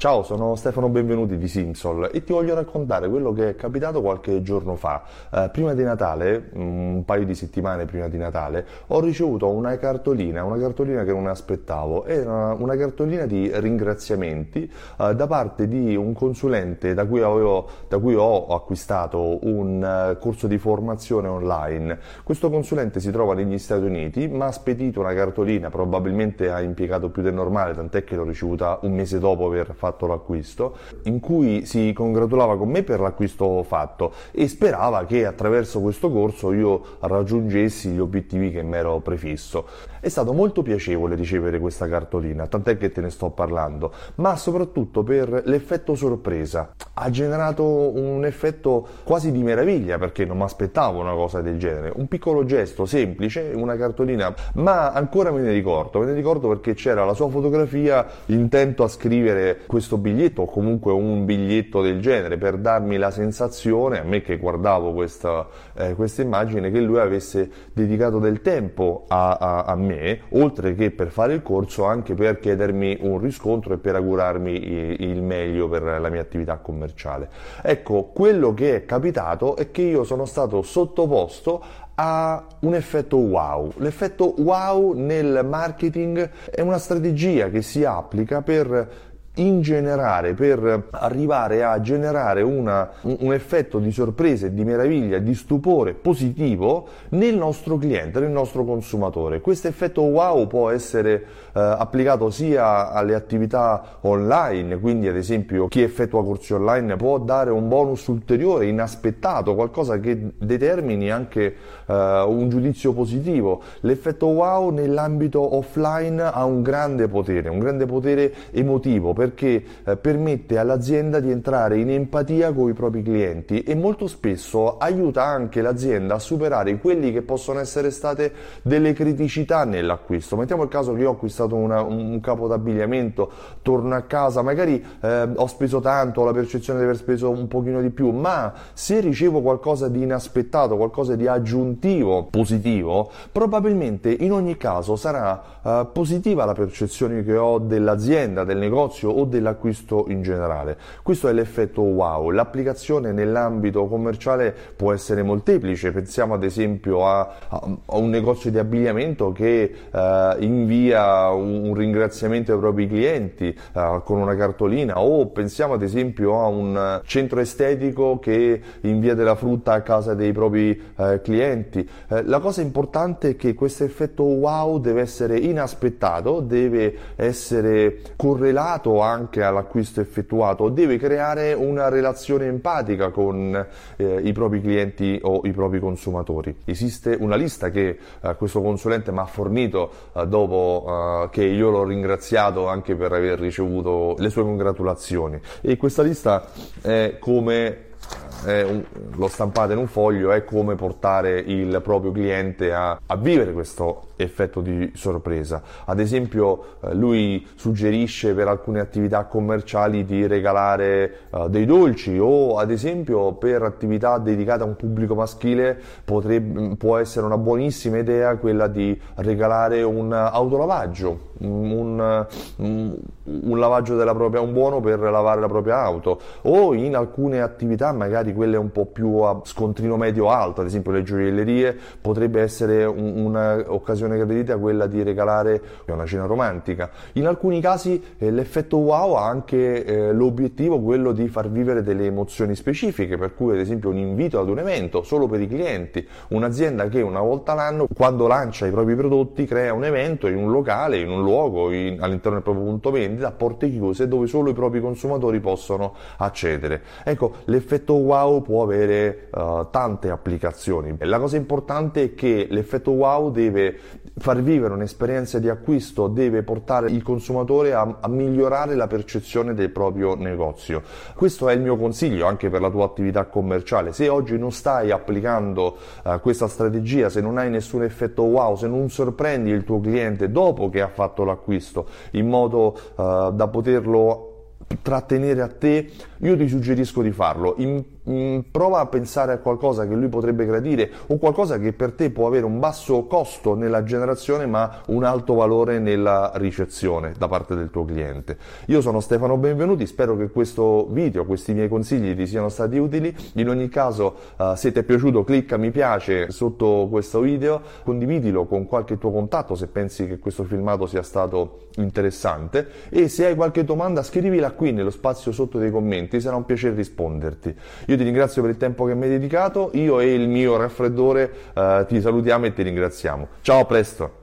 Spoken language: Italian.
Ciao, sono Stefano Benvenuti di Simsol e ti voglio raccontare quello che è capitato qualche giorno fa. Eh, prima di Natale, mm, un paio di settimane prima di Natale, ho ricevuto una cartolina, una cartolina che non aspettavo, era una cartolina di ringraziamenti eh, da parte di un consulente da cui, avevo, da cui ho acquistato un uh, corso di formazione online. Questo consulente si trova negli Stati Uniti, mi ha spedito una cartolina, probabilmente ha impiegato più del normale, tant'è che l'ho ricevuta un mese dopo aver fatto fatto l'acquisto, in cui si congratulava con me per l'acquisto fatto e sperava che attraverso questo corso io raggiungessi gli obiettivi che mi ero prefisso. È stato molto piacevole ricevere questa cartolina, tant'è che te ne sto parlando, ma soprattutto per l'effetto sorpresa. Ha generato un effetto quasi di meraviglia perché non mi aspettavo una cosa del genere. Un piccolo gesto semplice, una cartolina, ma ancora me ne ricordo, me ne ricordo perché c'era la sua fotografia, intento a scrivere questo biglietto o comunque un biglietto del genere per darmi la sensazione, a me che guardavo questa, eh, questa immagine, che lui avesse dedicato del tempo a, a, a me oltre che per fare il corso, anche per chiedermi un riscontro e per augurarmi il meglio per la mia attività commerciale. Ecco, quello che è capitato è che io sono stato sottoposto a un effetto wow. L'effetto wow nel marketing è una strategia che si applica per in generale per arrivare a generare una, un effetto di sorpresa, di meraviglia, di stupore positivo nel nostro cliente, nel nostro consumatore. Questo effetto wow può essere eh, applicato sia alle attività online, quindi ad esempio chi effettua corsi online può dare un bonus ulteriore, inaspettato, qualcosa che determini anche eh, un giudizio positivo. L'effetto wow nell'ambito offline ha un grande potere, un grande potere emotivo perché eh, permette all'azienda di entrare in empatia con i propri clienti e molto spesso aiuta anche l'azienda a superare quelli che possono essere state delle criticità nell'acquisto. Mettiamo il caso che io ho acquistato una, un capo d'abbigliamento, torno a casa, magari eh, ho speso tanto, ho la percezione di aver speso un pochino di più, ma se ricevo qualcosa di inaspettato, qualcosa di aggiuntivo, positivo, probabilmente in ogni caso sarà eh, positiva la percezione che ho dell'azienda, del negozio o dell'acquisto in generale. Questo è l'effetto wow. L'applicazione nell'ambito commerciale può essere molteplice, pensiamo ad esempio a, a un negozio di abbigliamento che eh, invia un, un, ringraziamento ai propri clienti eh, con una cartolina o pensiamo ad esempio a un centro estetico che invia della frutta a casa dei propri eh, clienti. Eh, la cosa importante è che questo effetto wow deve essere inaspettato, deve essere correlato anche all'acquisto effettuato, deve creare una relazione empatica con eh, i propri clienti o i propri consumatori. Esiste una lista che eh, questo consulente mi ha fornito eh, dopo eh, che io l'ho ringraziato anche per aver ricevuto le sue congratulazioni e questa lista è come un, lo stampate in un foglio è come portare il proprio cliente a, a vivere questo effetto di sorpresa. Ad esempio, eh, lui suggerisce per alcune attività commerciali di regalare uh, dei dolci o ad esempio per attività dedicate a un pubblico maschile potrebbe, può essere una buonissima idea quella di regalare un autolavaggio, un, un, lavaggio della propria, un buono per lavare la propria auto o in alcune attività magari quelle un po' più a scontrino medio alto, ad esempio le gioiellerie, potrebbe essere un'occasione gradita quella di regalare una cena romantica. In alcuni casi eh, l'effetto wow ha anche eh, l'obiettivo quello di far vivere delle emozioni specifiche, per cui ad esempio un invito ad un evento solo per i clienti, un'azienda che una volta l'anno quando lancia i propri prodotti crea un evento in un locale, in un luogo, in, all'interno del proprio punto vendita, porte chiuse dove solo i propri consumatori possono accedere. Ecco, l'effetto wow può avere uh, tante applicazioni. La cosa importante è che l'effetto wow deve far vivere un'esperienza di acquisto deve portare il consumatore a, a, migliorare la percezione del proprio negozio. Questo è il mio consiglio anche per la tua attività commerciale. Se oggi non stai applicando uh, questa strategia, se non hai nessun effetto wow, se non sorprendi il tuo cliente dopo che ha fatto l'acquisto in modo uh, da poterlo trattenere a te, io ti suggerisco di farlo. In mh, mm, prova a pensare a qualcosa che lui potrebbe gradire o qualcosa che per te può avere un basso costo nella generazione ma un alto valore nella ricezione da parte del tuo cliente. Io sono Stefano Benvenuti, spero che questo video, questi miei consigli ti siano stati utili. In ogni caso, uh, se ti è piaciuto, clicca mi piace sotto questo video, condividilo con qualche tuo contatto se pensi che questo filmato sia stato interessante e se hai qualche domanda scrivila qui nello spazio sotto dei commenti, sarà un piacere risponderti. Io ti ringrazio per il tempo che mi hai dedicato, io e il mio raffreddore uh, ti salutiamo e ti ringraziamo. Ciao, a presto!